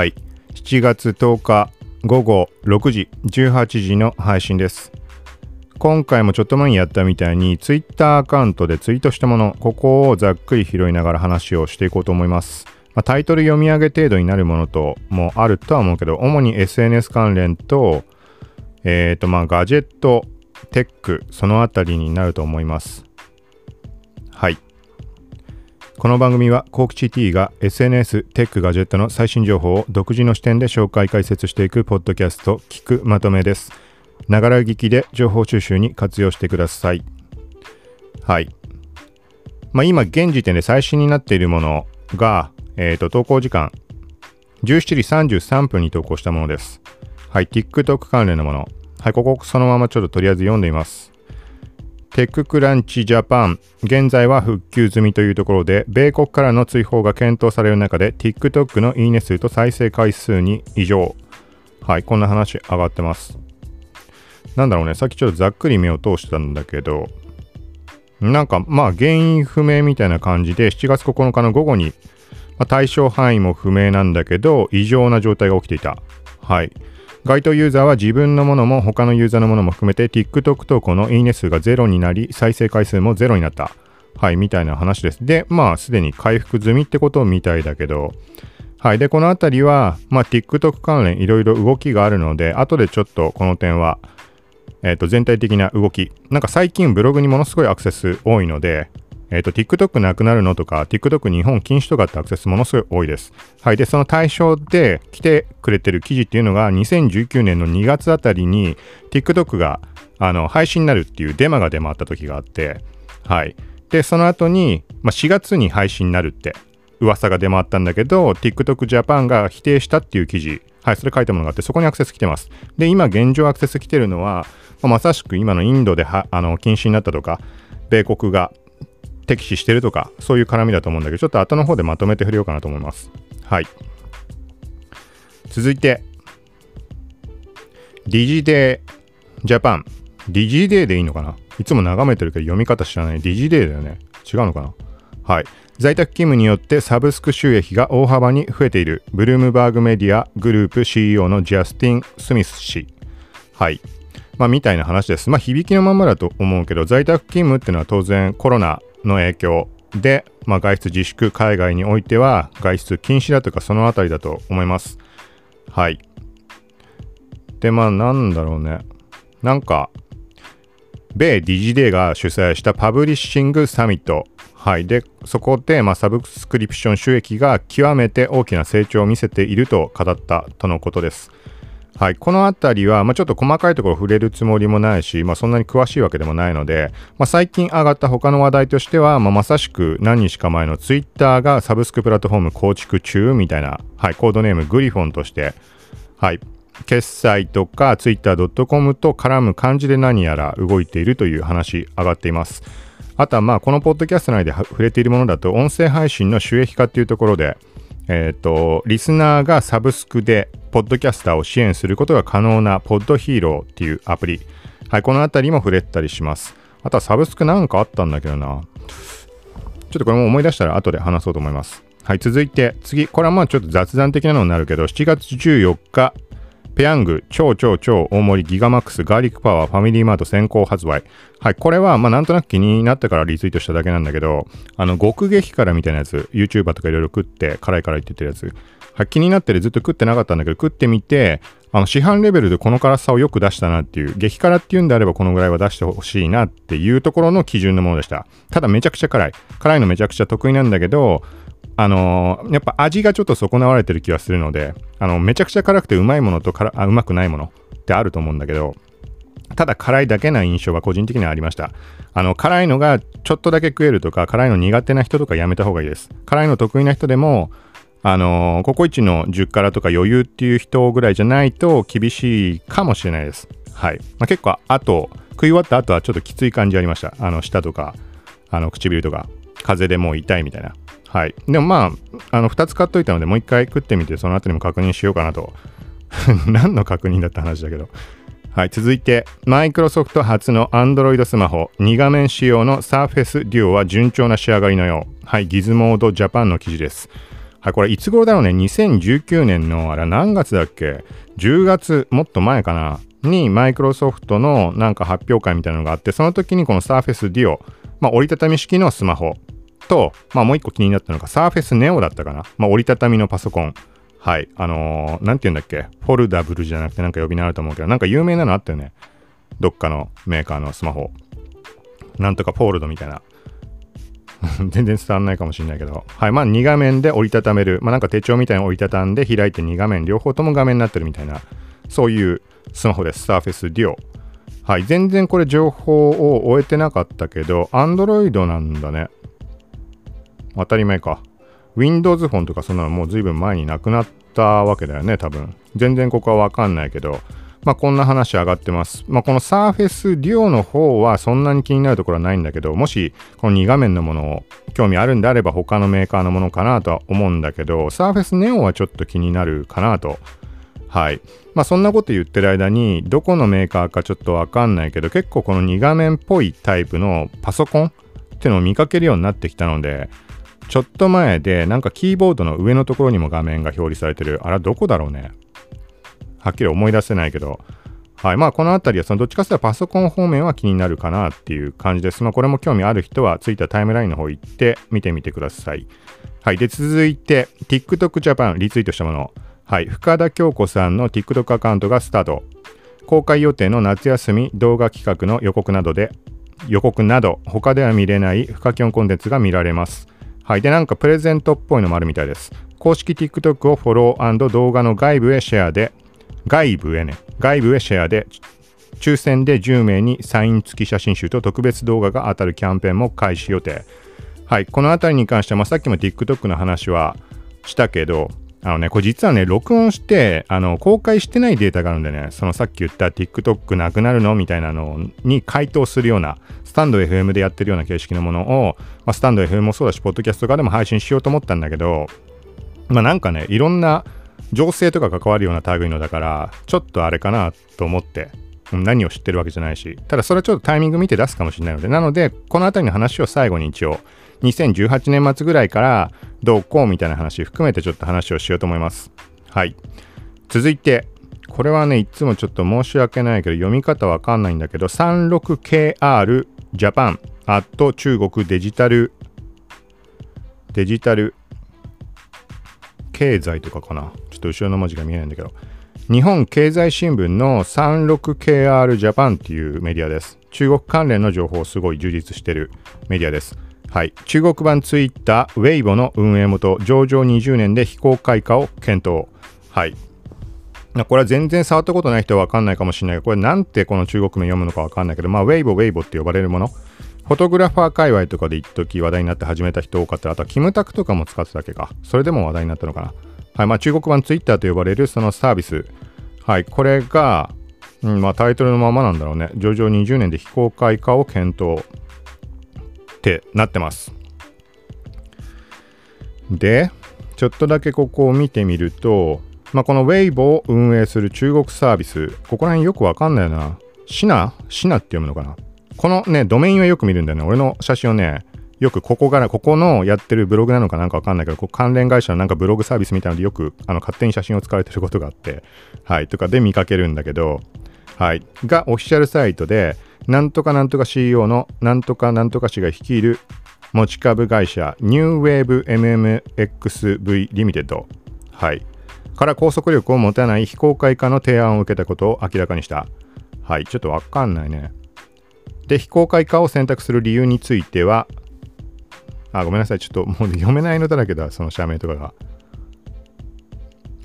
はい。7月10日午後6時、18時の配信です。今回もちょっと前にやったみたいに Twitter アカウントでツイートしたもの、ここをざっくり拾いながら話をしていこうと思います。まあ、タイトル読み上げ程度になるものともあるとは思うけど、主に SNS 関連と、えっ、と、まあ、ガジェット、テック、そのあたりになると思います。はい。この番組は、コークチ T が SNS、テック、ガジェットの最新情報を独自の視点で紹介解説していくポッドキャスト、聞くまとめです。ながら聞きで情報収集に活用してください。はい。まあ、今、現時点で最新になっているものが、えっ、と、投稿時間、17時33分に投稿したものです。はい、TikTok 関連のもの。はい、ここそのままちょっととりあえず読んでみます。テッククランチジャパン、現在は復旧済みというところで、米国からの追放が検討される中で、TikTok のいいね数と再生回数に異常。はい、こんな話上がってます。なんだろうね、さっきちょっとざっくり目を通したんだけど、なんかまあ原因不明みたいな感じで、7月9日の午後に、まあ、対象範囲も不明なんだけど、異常な状態が起きていた。はい。該当ユーザーは自分のものも他のユーザーのものも含めて TikTok 投稿のいいね数がゼロになり再生回数もゼロになった。はい、みたいな話です。で、まあすでに回復済みってことみたいだけど、はい。で、このあたりは、まあ TikTok 関連いろいろ動きがあるので、後でちょっとこの点は、えっ、と、全体的な動き。なんか最近ブログにものすごいアクセス多いので、えっ、と、TikTok なくなるのとか、TikTok 日本禁止とかってアクセスものすごい多いです。はい。で、その対象で来てくれてる記事っていうのが、2019年の2月あたりに、TikTok が、あの、配信になるっていうデマが出回った時があって、はい。で、その後に、まあ、4月に配信になるって噂が出回ったんだけど、TikTok Japan が否定したっていう記事、はい、それ書いたものがあって、そこにアクセス来てます。で、今現状アクセス来てるのは、まあまさしく今のインドであの禁止になったとか、米国が敵視してるとか、そういう絡みだと思うんだけど、ちょっと後の方でまとめて触れようかなと思います。はい。続いて、ディジデージャパン。ディジデーでいいのかな？いつも眺めてるけど読み方知らない。ディジデーだよね。違うのかな？はい。在宅勤務によってサブスク収益が大幅に増えているブルームバーグメディアグループ CEO のジャスティン・スミス氏。はい。まあ、みたいな話です。まあ、響きのままだと思うけど、在宅勤務っていうのは当然コロナの影響で、まあ、外出自粛、海外においては外出禁止だとかそのあたりだと思います。はい。で、まあ、なんだろうね。なんか、米ディジデーが主催したパブリッシングサミット。はい。で、そこで、まあ、サブスクリプション収益が極めて大きな成長を見せていると語ったとのことです。はい、このあたりは、まあ、ちょっと細かいところ触れるつもりもないし、まあ、そんなに詳しいわけでもないので、まあ、最近上がった他の話題としては、まあ、まさしく何日か前のツイッターがサブスクプラットフォーム構築中みたいな、はい、コードネームグリフォンとして、はい、決済とかツイッター .com と絡む感じで何やら動いているという話上がっています。あとはまあこのポッドキャスト内で触れているものだと音声配信の収益化っていうところで、えっ、と、リスナーがサブスクで、ポッドキャスターを支援することが可能な、ポッドヒーローっていうアプリ。はい、このあたりも触れたりします。あとはサブスクなんかあったんだけどな。ちょっとこれも思い出したら後で話そうと思います。はい、続いて、次、これはまあちょっと雑談的なのになるけど、7月14日、ペヤング超超超大盛りギガマックスガーリックパワーファミリーマート先行発売。はい、これはまあなんとなく気になってからリツイートしただけなんだけど、あの極激辛みたいなやつ、YouTuber とかいろいろ食って辛い辛いって言ってるやつ、はい、気になってるずっと食ってなかったんだけど、食ってみて、あの市販レベルでこの辛さをよく出したなっていう、激辛っていうんであればこのぐらいは出してほしいなっていうところの基準のものでした。ただめちゃくちゃ辛い。辛いのめちゃくちゃ得意なんだけど、あのーやっぱ味がちょっと損なわれてる気がするので、あの、めちゃくちゃ辛くてうまいものとからあうまくないものってあると思うんだけど、ただ辛いだけな印象が個人的にはありました。あの、辛いのがちょっとだけ食えるとか、辛いの苦手な人とかやめた方がいいです。辛いの得意な人でも、あのーココイチの10辛とか余裕っていう人ぐらいじゃないと厳しいかもしれないです。はい。まあ、結構、あと、食い終わった後はちょっときつい感じありました。あの、舌とか、あの、唇とか、風邪でもう痛いみたいな。はい。でもまあ、あの、2つ買っといたので、もう1回食ってみて、その後にも確認しようかなと。何の確認だった話だけど。はい、続いて、マイクロソフト初の Android スマホ、2画面仕様の Surface Duo は順調な仕上がりのよう。はい、ギズモードジャパンの記事です。はい、これいつ頃だろうね？2019年の、あれ何月だっけ ?10 月、もっと前かな？に、マイクロソフトのなんか発表会みたいなのがあって、その時にこの Surface Duo、まあ折りたたみ式のスマホと、まあもう一個気になったのが Surface Neo だったかな？まあ折りたたみのパソコン。はい。あのー、なんて言うんだっけ？フォルダブルじゃなくてなんか呼び名あると思うけど、なんか有名なのあったよね。どっかのメーカーのスマホ。なんとかフォールドみたいな。全然伝わんないかもしれないけど。はい。まあ、2画面で折りたためる。まあ、なんか手帳みたいに折りたたんで開いて2画面両方とも画面になってるみたいな、そういうスマホです。Surface Duo。はい。全然これ情報を終えてなかったけど、Android なんだね。当たり前か。Windows フォンとかそんなのもう随分前になくなったわけだよね、多分。全然ここはわかんないけど、まあ、こんな話上がってます。まあ、この Surface Duo の方はそんなに気になるところはないんだけど、もしこの2画面のものを興味あるんであれば他のメーカーのものかなとは思うんだけど、Surface Neo はちょっと気になるかなと。はい。まあそんなこと言ってる間に、どこのメーカーかちょっとわかんないけど、結構この2画面っぽいタイプのパソコンっていうのを見かけるようになってきたので、ちょっと前でなんかキーボードの上のところにも画面が表示されてる。あれどこだろうね。はっきり思い出せないけど、はい。まあ、このあたりは、そのどっちかというとパソコン方面は気になるかなっていう感じです。まあ、これも興味ある人は、ついたタイムラインの方行って見てみてください。はい。で、続いて、TikTok Japan リツイートしたもの。はい。深田京子さんの TikTok アカウントがスタート。公開予定の夏休み動画企画の予告などで、予告など、他では見れない不可ンコンテンツが見られます。はい。で、なんかプレゼントっぽいのもあるみたいです。公式 TikTok をフォロー動画の外部へシェアで、外部へね、外部へシェアで、抽選で10名にサイン付き写真集と特別動画が当たるキャンペーンも開始予定。はい、このあたりに関しては、まあ、さっきも TikTok の話はしたけど、あのね、これ実はね、録音して、あの、公開してないデータがあるんでね、そのさっき言った TikTok なくなるの？みたいなのに回答するような、スタンド FM でやってるような形式のものを、まあ、スタンド FM もそうだし、ポッドキャストとかでも配信しようと思ったんだけど、まあなんかね、いろんな情勢とか関わるような類のだから、ちょっとあれかなと思って、何を知ってるわけじゃないし、ただそれはちょっとタイミング見て出すかもしれないので、なので、この辺りの話を最後に一応、2018年末ぐらいからどうこうみたいな話含めてちょっと話をしようと思います。はい。続いて、これはね、いつもちょっと申し訳ないけど、読み方わかんないんだけど、36KR Japan at 中国デジタルデジタル経済とかかな。ちょっと後ろの文字が見えないんだけど。日本経済新聞の 36KR ジャパンっていうメディアです。中国関連の情報すごい充実してるメディアです。はい。中国版ツイッター、ウェイボの運営元、上場20年で非公開化を検討。はい。これは全然触ったことない人はわかんないかもしれないけど、これなんてこの中国名読むのかわかんないけど、まあ、ウェイボ、ウェイボって呼ばれるもの。フォトグラファー界隈とかで一時話題になって始めた人多かったら、あとはキムタクとかも使ってたっけか。それでも話題になったのかな。はい、まあ中国版ツイッターと呼ばれるそのサービス。はい、これが、うん、まあタイトルのままなんだろうね。上場20年で非公開化を検討ってなってます。で、ちょっとだけここを見てみると、まあ、この Weibo を運営する中国サービス、ここら辺よくわかんないな。シナ？シナって読むのかな？このね、ドメインはよく見るんだよね。俺の写真をね、よくここから、ここのやってるブログなのかなんかわかんないけど、こ関連会社のなんかブログサービスみたいなのでよくあの勝手に写真を使われてることがあって、はい、とかで見かけるんだけど、はい、がオフィシャルサイトで、なんとかなんとか CEO のなんとかなんとか氏が率いる持ち株会社 New Wave MMXV Limited、はい、から拘束力を持たない非公開化の提案を受けたことを明らかにした。はい、ちょっとわかんないね。で、非公開化を選択する理由については、あ、ごめんなさい。ちょっともう読めないのだらけだ、その社名とかが。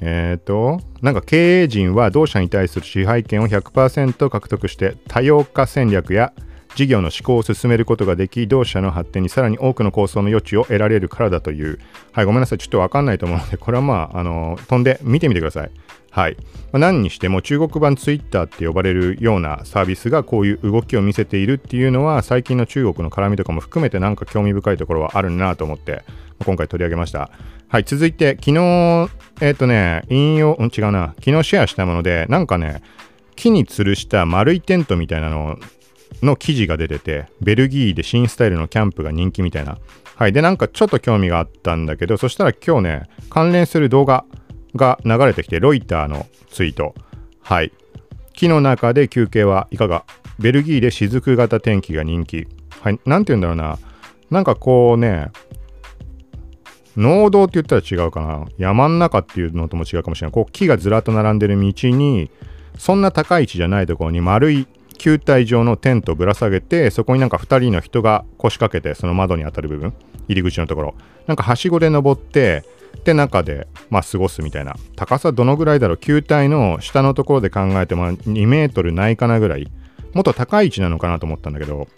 えっ、ー、と、なんか経営陣は同社に対する支配権を100%獲得して多様化戦略や事業の施行を進めることができ、同社の発展にさらに多くの構想の余地を得られるからだという、はい、ごめんなさい、ちょっとわかんないと思うので、これはまあ、あの、飛んで見てみてください。はい。まあ、何にしても中国版ツイッターって呼ばれるようなサービスがこういう動きを見せているっていうのは、最近の中国の絡みとかも含めてなんか興味深いところはあるなと思って、今回取り上げました。はい、続いて、昨日、えっ、ー、とね、引用、うん、違うな、昨日シェアしたもので、なんかね、木に吊るした丸いテントみたいなのの記事が出てて、ベルギーで新スタイルのキャンプが人気みたいな。はい。で、なんかちょっと興味があったんだけど、そしたら今日ね、関連する動画が流れてきて、ロイターのツイート。はい。木の中で休憩はいかが？ベルギーで雫型天気が人気。はい。なんて言うんだろうな。なんかこうね、農道って言ったら違うかな。山ん中っていうのとも違うかもしれない。こう木がずらっと並んでる道に、そんな高い位置じゃないところに丸い球体状のテントをぶら下げて、そこになんか2人の人が腰掛けて、その窓に当たる部分、入り口のところ、なんかはしごで登って、で、中で、まあ、過ごすみたいな。高さどのぐらいだろう？球体の下のところで考えても2メートルないかなぐらい。もっと高い位置なのかなと思ったんだけど、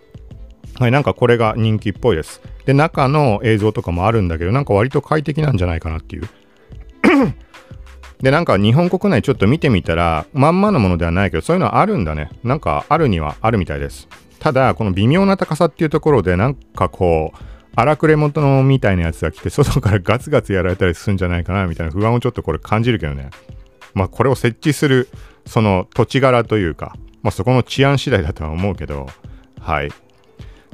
はい、なんかこれが人気っぽいです。で、中の映像とかもあるんだけど、なんか割と快適なんじゃないかなっていう。で、なんか日本国内ちょっと見てみたら、まんまのものではないけど、そういうのはあるんだね。なんかあるにはあるみたいです。ただ、この微妙な高さっていうところで、なんかこう、荒くれ者みたいなやつが来て、外からガツガツやられたりするんじゃないかな、みたいな不安をちょっとこれ感じるけどね。まあ、これを設置する、その土地柄というか、まあ、そこの治安次第だとは思うけど、はい。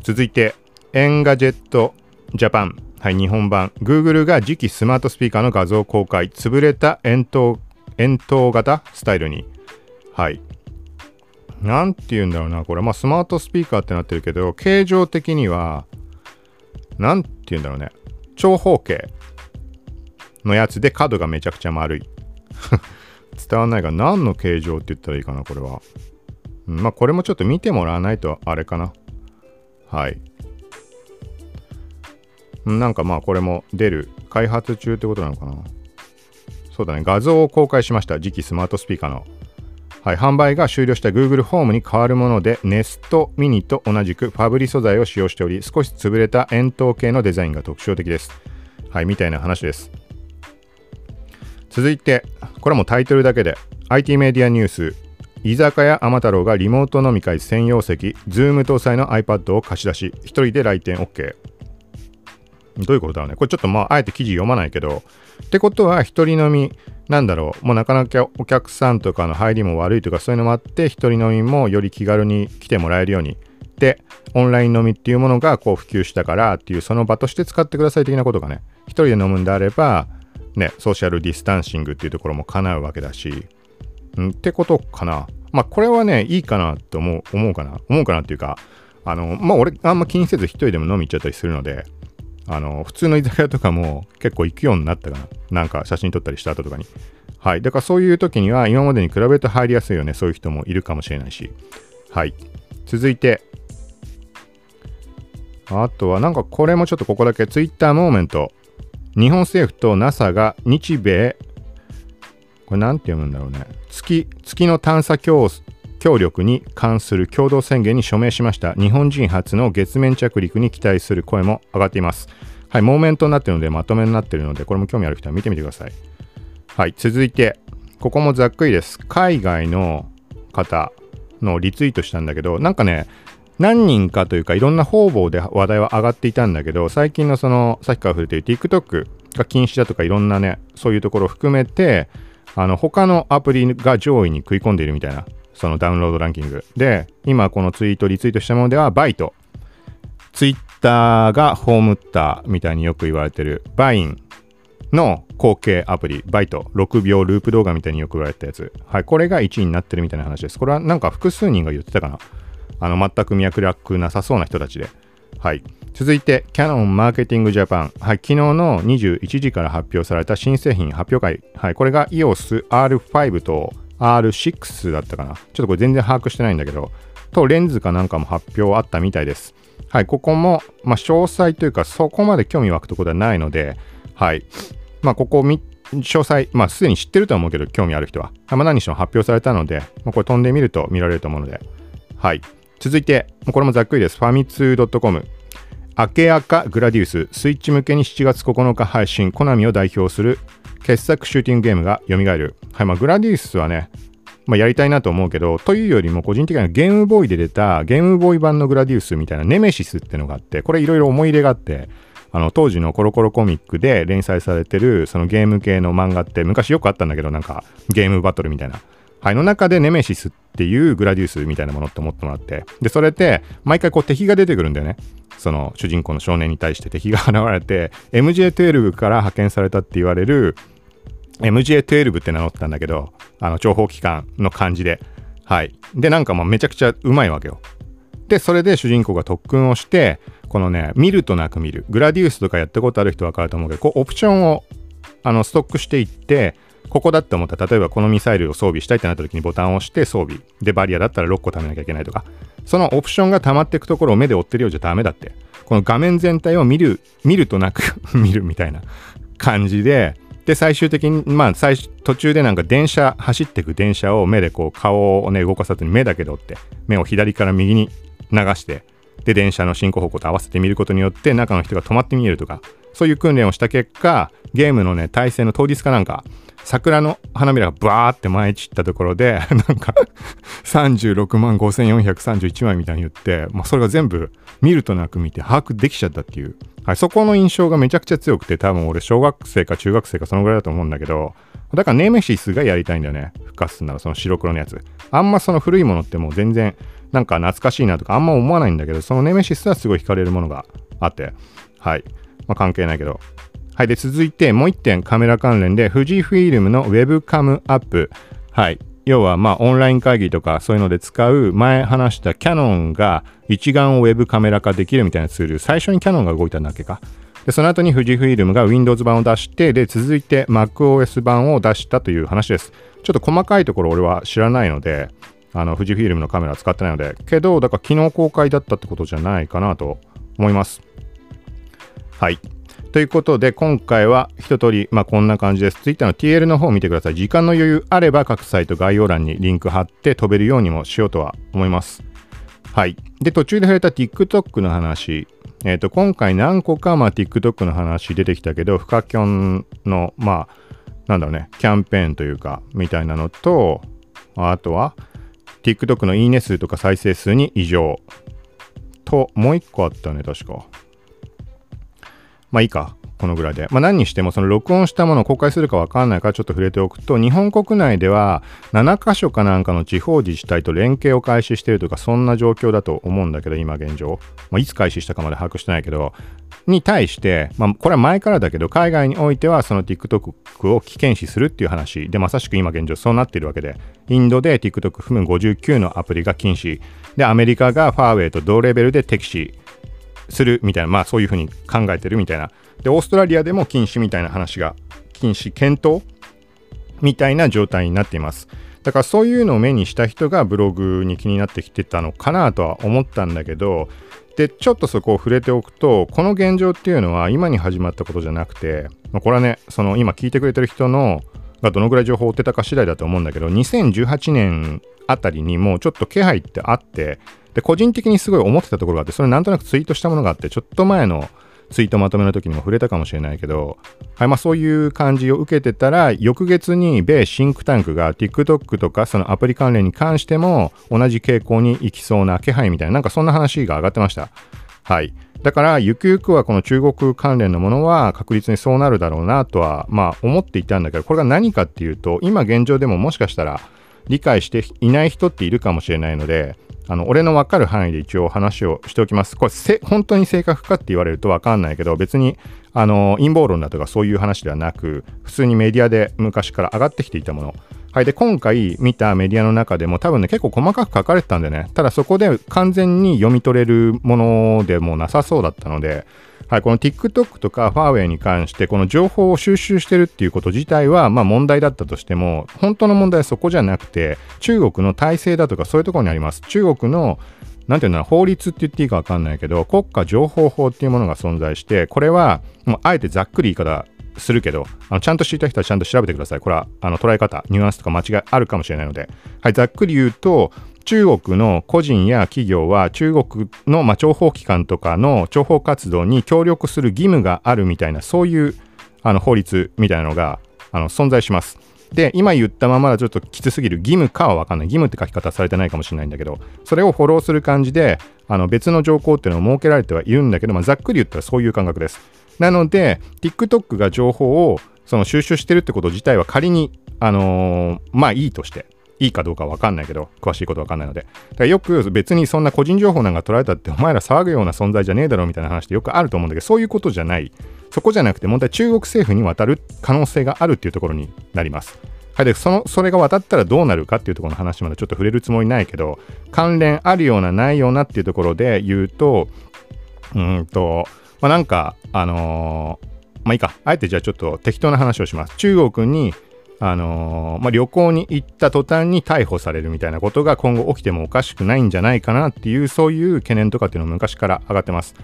続いて、エンガジェットジャパン。はい、日本版。Google が次期スマートスピーカーの画像公開。潰れた円筒、円筒型スタイルに。はい。なんて言うんだろうな、これ。まあ、スマートスピーカーってなってるけど、形状的には、なんて言うんだろうね。長方形のやつで角がめちゃくちゃ丸い。伝わんないが、何の形状って言ったらいいかな、これは。まあ、これもちょっと見てもらわないとあれかな。はい。なんかまあこれも出る開発中ってことなのかな。そうだね。画像を公開しました。次期スマートスピーカーの。はい。販売が終了した Google ホームに変わるもので Nest Mini と同じくファブリ素材を使用しており少し潰れた円筒形のデザインが特徴的です。はい。みたいな話です。続いてこれもタイトルだけで IT メディアニュース。居酒屋天太郎がリモート飲み会専用席、Zoom 搭載の iPad を貸し出し、1人で来店 OK。どういうことだろうね。これちょっとまあ、あえて記事読まないけど、ってことは、一人飲み、なんだろう、もうなかなかお客さんとかの入りも悪いとか、そういうのもあって、一人飲みもより気軽に来てもらえるように。で、オンライン飲みっていうものがこう普及したからっていう、その場として使ってください的なことがね、一人で飲むんであれば、ね、ソーシャルディスタンシングっていうところも叶うわけだし、んってことかな。まあ、これはね、いいかなって思う、思うかな。思うかなっていうか、あの、まあ、俺、あんま気にせず一人でも飲み行っちゃったりするので、あの、普通の居酒屋とかも結構行くようになったかな。なんか写真撮ったりした後とかに。はい。だからそういう時には今までに比べると入りやすいよね。そういう人もいるかもしれないし。はい。続いて、あとはなんかこれもちょっとここだけ Twitter モーメント。日本政府と NASA が日米これ何て読むんだろうね。月、月の探査協協力に関する共同宣言に署名しました。日本人初の月面着陸に期待する声も上がっています。はい、モーメントになってるので、まとめになってるので、これも興味ある人は見てみてください。はい、続いて、ここもざっくりです。海外の方のリツイートしたんだけど、なんかね、何人かというかいろんな方々で話題は上がっていたんだけど、最近のその、さっきから触れている TikTok が禁止だとかいろんなね、そういうところを含めて、あの他のアプリが上位に食い込んでいるみたいな、そのダウンロードランキング。で、今このツイート、リツイートしたものでは、バイト。ツイッターが葬ったみたいによく言われてる、バインの後継アプリ、バイト、6秒ループ動画みたいによく言われたやつ。はい、これが1位になってるみたいな話です。これはなんか複数人が言ってたかな。あの、全く脈絡なさそうな人たちで。はい。続いて、キャノンマーケティングジャパン。はい、昨日の21時から発表された新製品発表会。はい、これが EOS R5 と R6 だったかな。ちょっとこれ全然把握してないんだけど、とレンズかなんかも発表あったみたいです。はい、ここも、まあ、詳細というか、そこまで興味湧くところではないので、はい。まあ、ここ詳細、まあ、すでに知ってるとは思うけど、興味ある人は。まあ、何しろ発表されたので、まあ、これ飛んでみると見られると思うので。はい。続いて、これもざっくりです。ファミツー .com。明け赤グラディウス、スイッチ向けに7月9日配信、コナミを代表する傑作シューティングゲームが蘇る。はい、まあ、グラディウスはね、まあ、やりたいなと思うけど、というよりも個人的にはゲームボーイで出たゲームボーイ版のグラディウスみたいなネメシスってのがあって、これいろいろ思い入れがあって、あの当時のコロコロコミックで連載されてるそのゲーム系の漫画って昔よくあったんだけど、なんかゲームバトルみたいな。はい、の中でネメシスっていうグラディウスみたいなものって思ってもらって、で、それって毎回こう敵が出てくるんだよね。その主人公の少年に対して敵が現れて、MJ12 から派遣されたって言われる MJ12 って名乗ったんだけど、あの、情報機関の感じで。はい。で、なんかまあめちゃくちゃうまいわけよ。で、それで主人公が特訓をして、このね、見るとなく見る。グラディウスとかやったことある人わかると思うけど、こう、オプションを、あの、ストックしていって、ここだって思ったら、例えばこのミサイルを装備したいってなった時にボタンを押して装備。で、バリアだったら6個貯めなきゃいけないとか。そのオプションが溜まっていくところを目で追ってるようじゃダメだって。この画面全体を見る、見るとなく 見るみたいな感じで、で、最終的に、まあ、最途中でなんか電車、走っていく電車を目でこう顔をね、動かさずに目だけで追って、目を左から右に流して、で、電車の進行方向と合わせて見ることによって、中の人が止まって見えるとか、そういう訓練をした結果、ゲームのね、対戦の当日かなんか、桜の花びらがバーって前散ったところで、なんか36万5431枚みたいに言って、まあ、それが全部見るとなく見て把握できちゃったっていう。はい、そこの印象がめちゃくちゃ強くて、多分俺小学生か中学生かそのぐらいだと思うんだけど、だからネメシスがやりたいんだよね。復活するならその白黒のやつ。あんまその古いものってもう全然なんか懐かしいなとかあんま思わないんだけど、そのネメシスはすごい惹かれるものがあって、はい。まあ関係ないけど、はい。で、続いてもう一点カメラ関連で、富士フィルムのウェブカムアップ。はい。要は、まあ、オンライン会議とかそういうので使う、前話したキャノンが一眼をウェブカメラ化できるみたいなツール、最初にキャノンが動いたんだっけか。で、その後に富士フィルムが Windows 版を出して、で、続いて MacOS 版を出したという話です。ちょっと細かいところ俺は知らないので、あの、富士フィルムのカメラ使ってないので、けど、だから昨日公開だったってことじゃないかなと思います。はい。ということで、今回は一通り、まあこんな感じです。Twitter の TL の方を見てください。時間の余裕あれば各サイト概要欄にリンク貼って飛べるようにもしようとは思います。はい。で、途中で触れた TikTok の話。えっ、ー、と、今回何個か、まあ TikTok の話出てきたけど、フカキョンの、まあ、なんだろうね、キャンペーンというか、みたいなのと、あとは、TikTok のいいね数とか再生数に異常。と、もう一個あったね、確か。まあいいか。このぐらいで。まあ何にしてもその録音したものを公開するかわかんないからちょっと触れておくと、日本国内では7カ所かなんかの地方自治体と連携を開始しているとか、そんな状況だと思うんだけど、今現状。まあいつ開始したかまで把握してないけど、に対して、まあこれは前からだけど、海外においてはその TikTok を危険視するっていう話で、まさしく今現状そうなっているわけで、インドで TikTok 不分59のアプリが禁止、で、アメリカがファーウェイと同レベルで敵視、するみたいな、まあそういうふうに考えてるみたいな。で、オーストラリアでも禁止みたいな話が、禁止検討みたいな状態になっています。だからそういうのを目にした人がブログに気になってきてたのかなとは思ったんだけど、で、ちょっとそこを触れておくと、この現状っていうのは今に始まったことじゃなくて、まあ、これはね、その今聞いてくれてる人のがどのぐらい情報を追ってたか次第だと思うんだけど、2018年あたりにもうちょっと気配ってあって、で、個人的にすごい思ってたところがあって、それなんとなくツイートしたものがあって、ちょっと前のツイートまとめの時にも触れたかもしれないけど、はい、まあそういう感じを受けてたら、翌月に米シンクタンクが TikTok とかそのアプリ関連に関しても同じ傾向に行きそうな気配みたいな、なんかそんな話が上がってました。はい。だから、ゆくゆくはこの中国関連のものは確実にそうなるだろうなとは、まあ思っていたんだけど、これが何かっていうと、今現状でももしかしたら理解していない人っているかもしれないので、あの、俺の分かる範囲で一応話をしておきます。これ、本当に正確かって言われると分かんないけど、別に、あの、陰謀論だとかそういう話ではなく、普通にメディアで昔から上がってきていたもの。はい。で、今回見たメディアの中でも多分ね、結構細かく書かれてたんでね、ただそこで完全に読み取れるものでもなさそうだったので、はい、この TikTok とかファーウェイに関して、この情報を収集してるっていうこと自体は、まあ問題だったとしても、本当の問題はそこじゃなくて、中国の体制だとかそういうところにあります。中国のなんていうの法律って言っていいかわかんないけど、国家情報法っていうものが存在して、これは、もうあえてざっくり言い方するけど、あのちゃんと知りたい人はちゃんと調べてください。これはあの捉え方、ニュアンスとか間違いあるかもしれないので、はい、ざっくり言うと、中国の個人や企業は中国の、まあ、諜報機関とかの諜報活動に協力する義務があるみたいなそういうあの法律みたいなのがあの存在します。で今言ったままだちょっときつすぎる義務かは分かんない義務って書き方されてないかもしれないんだけどそれをフォローする感じであの別の条項っていうのを設けられてはいるんだけど、まあ、ざっくり言ったらそういう感覚ですなので TikTok が情報をその収集してるってこと自体は仮にあのー、まあいいとしていいかどうかわかんないけど、詳しいことわかんないので。だからよく別にそんな個人情報なんか取られたってお前ら騒ぐような存在じゃねえだろみたいな話ってよくあると思うんだけど、そういうことじゃない。そこじゃなくて問題中国政府に渡る可能性があるっていうところになります。はい、でそのそれが渡ったらどうなるかっていうところの話までちょっと触れるつもりないけど関連あるようなないようなっていうところで言うとうんと、まあ、なんかあのー、まあいいかあえてじゃあちょっと適当な話をします中国にあのー、まあ、旅行に行った途端に逮捕されるみたいなことが今後起きてもおかしくないんじゃないかなっていうそういう懸念とかっていうのも昔から上がってます。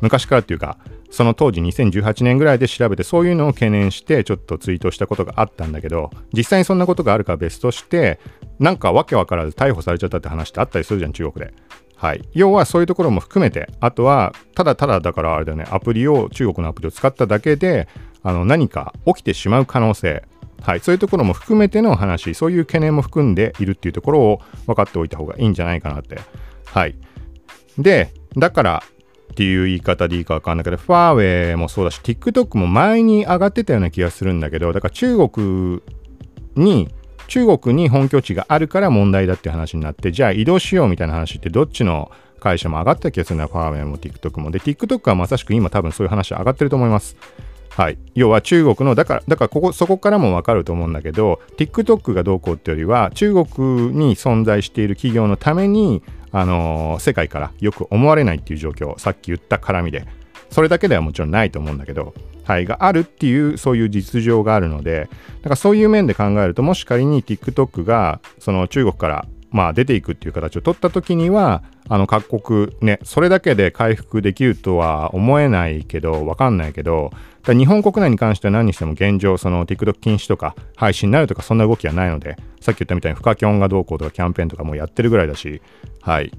昔からっていうかその当時2018年ぐらいで調べてそういうのを懸念してちょっとツイートしたことがあったんだけど実際にそんなことがあるかは別としてなんかわけわからず逮捕されちゃったって話ってあったりするじゃん中国で。はい、要はそういうところも含めてあとはただただだからあれだよねアプリを中国のアプリを使っただけであの何か起きてしまう可能性。はい、そういうところも含めての話そういう懸念も含んでいるっていうところを分かっておいた方がいいんじゃないかなってはいでだからっていう言い方でいいかわかんないけど、ファーウェイもそうだし、TikTok も前に上がってたような気がするんだけど、だから中国に、中国に本拠地があるから問題だっていう話になって、じゃあ移動しようみたいな話ってどっちの会社も上がった気がするな、ファーウェイも TikTok も。で、TikTok はまさしく今多分そういう話上がってると思います。はい、要は中国のだからだからここそこからも分かると思うんだけど TikTok がどうこうってよりは中国に存在している企業のためにあの、世界からよく思われないっていう状況さっき言った絡みで。それだけではもちろんないと思うんだけど、はい、があるっていうそういう実情があるのでだからそういう面で考えるともし仮に TikTok がその中国からまあ出ていくっていう形を取った時にはあの各国ねそれだけで回復できるとは思えないけどわかんないけど日本国内に関しては何にしても現状その TikTok 禁止とか配信になるとかそんな動きはないのでさっき言ったみたいにフカキョンがどうこうとかキャンペーンとかもやってるぐらいだしはい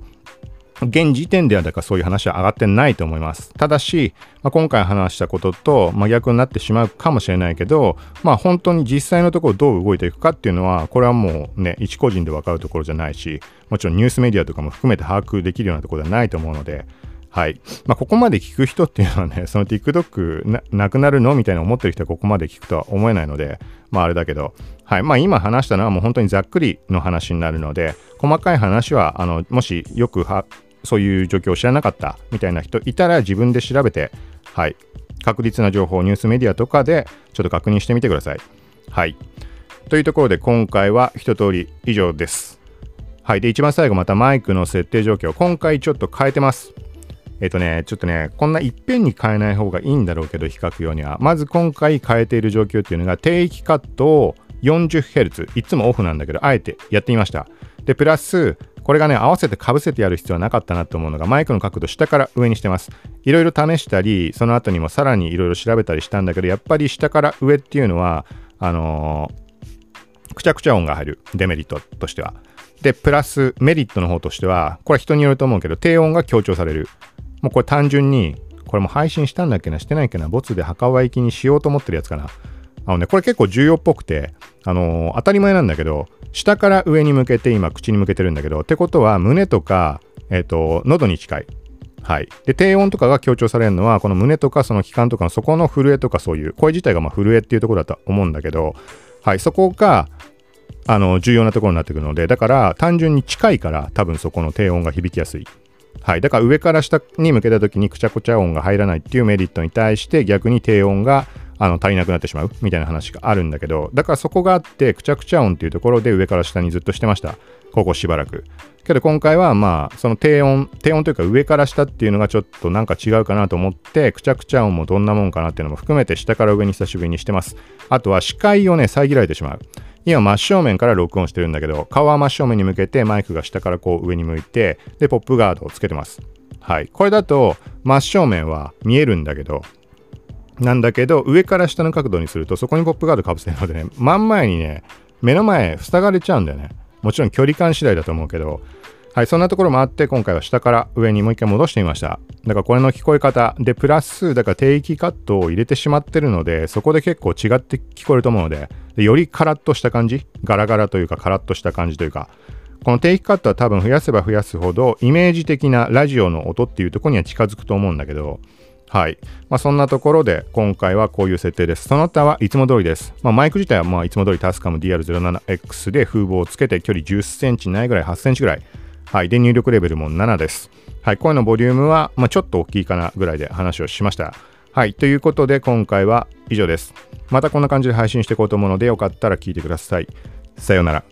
現時点ではだからそういう話は上がってないと思います。ただし、まあ、今回話したことと真逆になってしまうかもしれないけど、まあ本当に実際のところどう動いていくかっていうのは、これはもうね、一個人で分かるところじゃないし、もちろんニュースメディアとかも含めて把握できるようなところではないと思うので、はい。まあ、ここまで聞く人っていうのはね、その TikTok ななくなるのみたいな思ってる人はここまで聞くとは思えないので、まああれだけど、はい。まあ今話したのはもう本当にざっくりの話になるので、細かい話は、あの、もしよくはそういう状況を知らなかったみたいな人いたら自分で調べて、はい、確実な情報、ニュースメディアとかでちょっと確認してみてください。はい。というところで今回は一通り以上です。はい。で、一番最後またマイクの設定状況、今回ちょっと変えてます。えっ、とね、ちょっとね、こんないっぺんに変えない方がいいんだろうけど、比較用には。まず今回変えている状況っていうのが、定期カットを 40Hz、いつもオフなんだけど、あえてやってみました。で、プラス、これがね、合わせてかぶせてやる必要はなかったなと思うのが、マイクの角度下から上にしてます。いろいろ試したり、その後にもさらにいろいろ調べたりしたんだけど、やっぱり下から上っていうのは、あのー、くちゃくちゃ音が入る、デメリットとしては。で、プラスメリットの方としては、これ人によると思うけど、低音が強調される。もうこれ単純に、これも配信したんだっけな、してないっけな、ボツで墓場行きにしようと思ってるやつかな。あのね、これ結構重要っぽくて、あのー、当たり前なんだけど、下から上に向けて今口に向けてるんだけど、ってことは胸とか、えっ、ー、と、喉に近い。はい。で、低音とかが強調されるのは、この胸とかその気管とかの底の震えとかそういう、声自体がま震えっていうところだと思うんだけど、はい、そこが、あの、重要なところになってくるので、だから単純に近いから多分そこの低音が響きやすい。はい。だから上から下に向けた時にくちゃくちゃ音が入らないっていうメリットに対して逆に低音があの足りなくなってしまうみたいな話があるんだけど、だからそこがあって、くちゃくちゃ音っていうところで上から下にずっとしてました。ここしばらく。けど今回はまあ、その低音、低音というか上から下っていうのがちょっとなんか違うかなと思って、くちゃくちゃ音もどんなもんかなっていうのも含めて下から上に久しぶりにしてます。あとは視界をね、遮られてしまう。今真正面から録音してるんだけど、顔は真正面に向けてマイクが下からこう上に向いて、で、ポップガードをつけてます。はい。これだと真正面は見えるんだけど、なんだけど、上から下の角度にすると、そこにポップガードかぶせるのでね、真ん前にね、目の前塞がれちゃうんだよね。もちろん距離感次第だと思うけど、はい、そんなところもあって、今回は下から上にもう一回戻してみました。だからこれの聞こえ方で、プラス、だから定域カットを入れてしまってるので、そこで結構違って聞こえると思うので、でよりカラッとした感じ、ガラガラというかカラッとした感じというか、この定期カットは多分増やせば増やすほど、イメージ的なラジオの音っていうところには近づくと思うんだけど、はい。まあ、そんなところで今回はこういう設定です。その他はいつも通りです。まあ、マイク自体はまあいつも通りタスカム DR07X で風防をつけて距離10センチないぐらい8センチぐらい。はい。で、入力レベルも7です。はい。声のボリュームはまあちょっと大きいかなぐらいで話をしました。はい。ということで今回は以上です。またこんな感じで配信していこうと思うのでよかったら聞いてください。さようなら。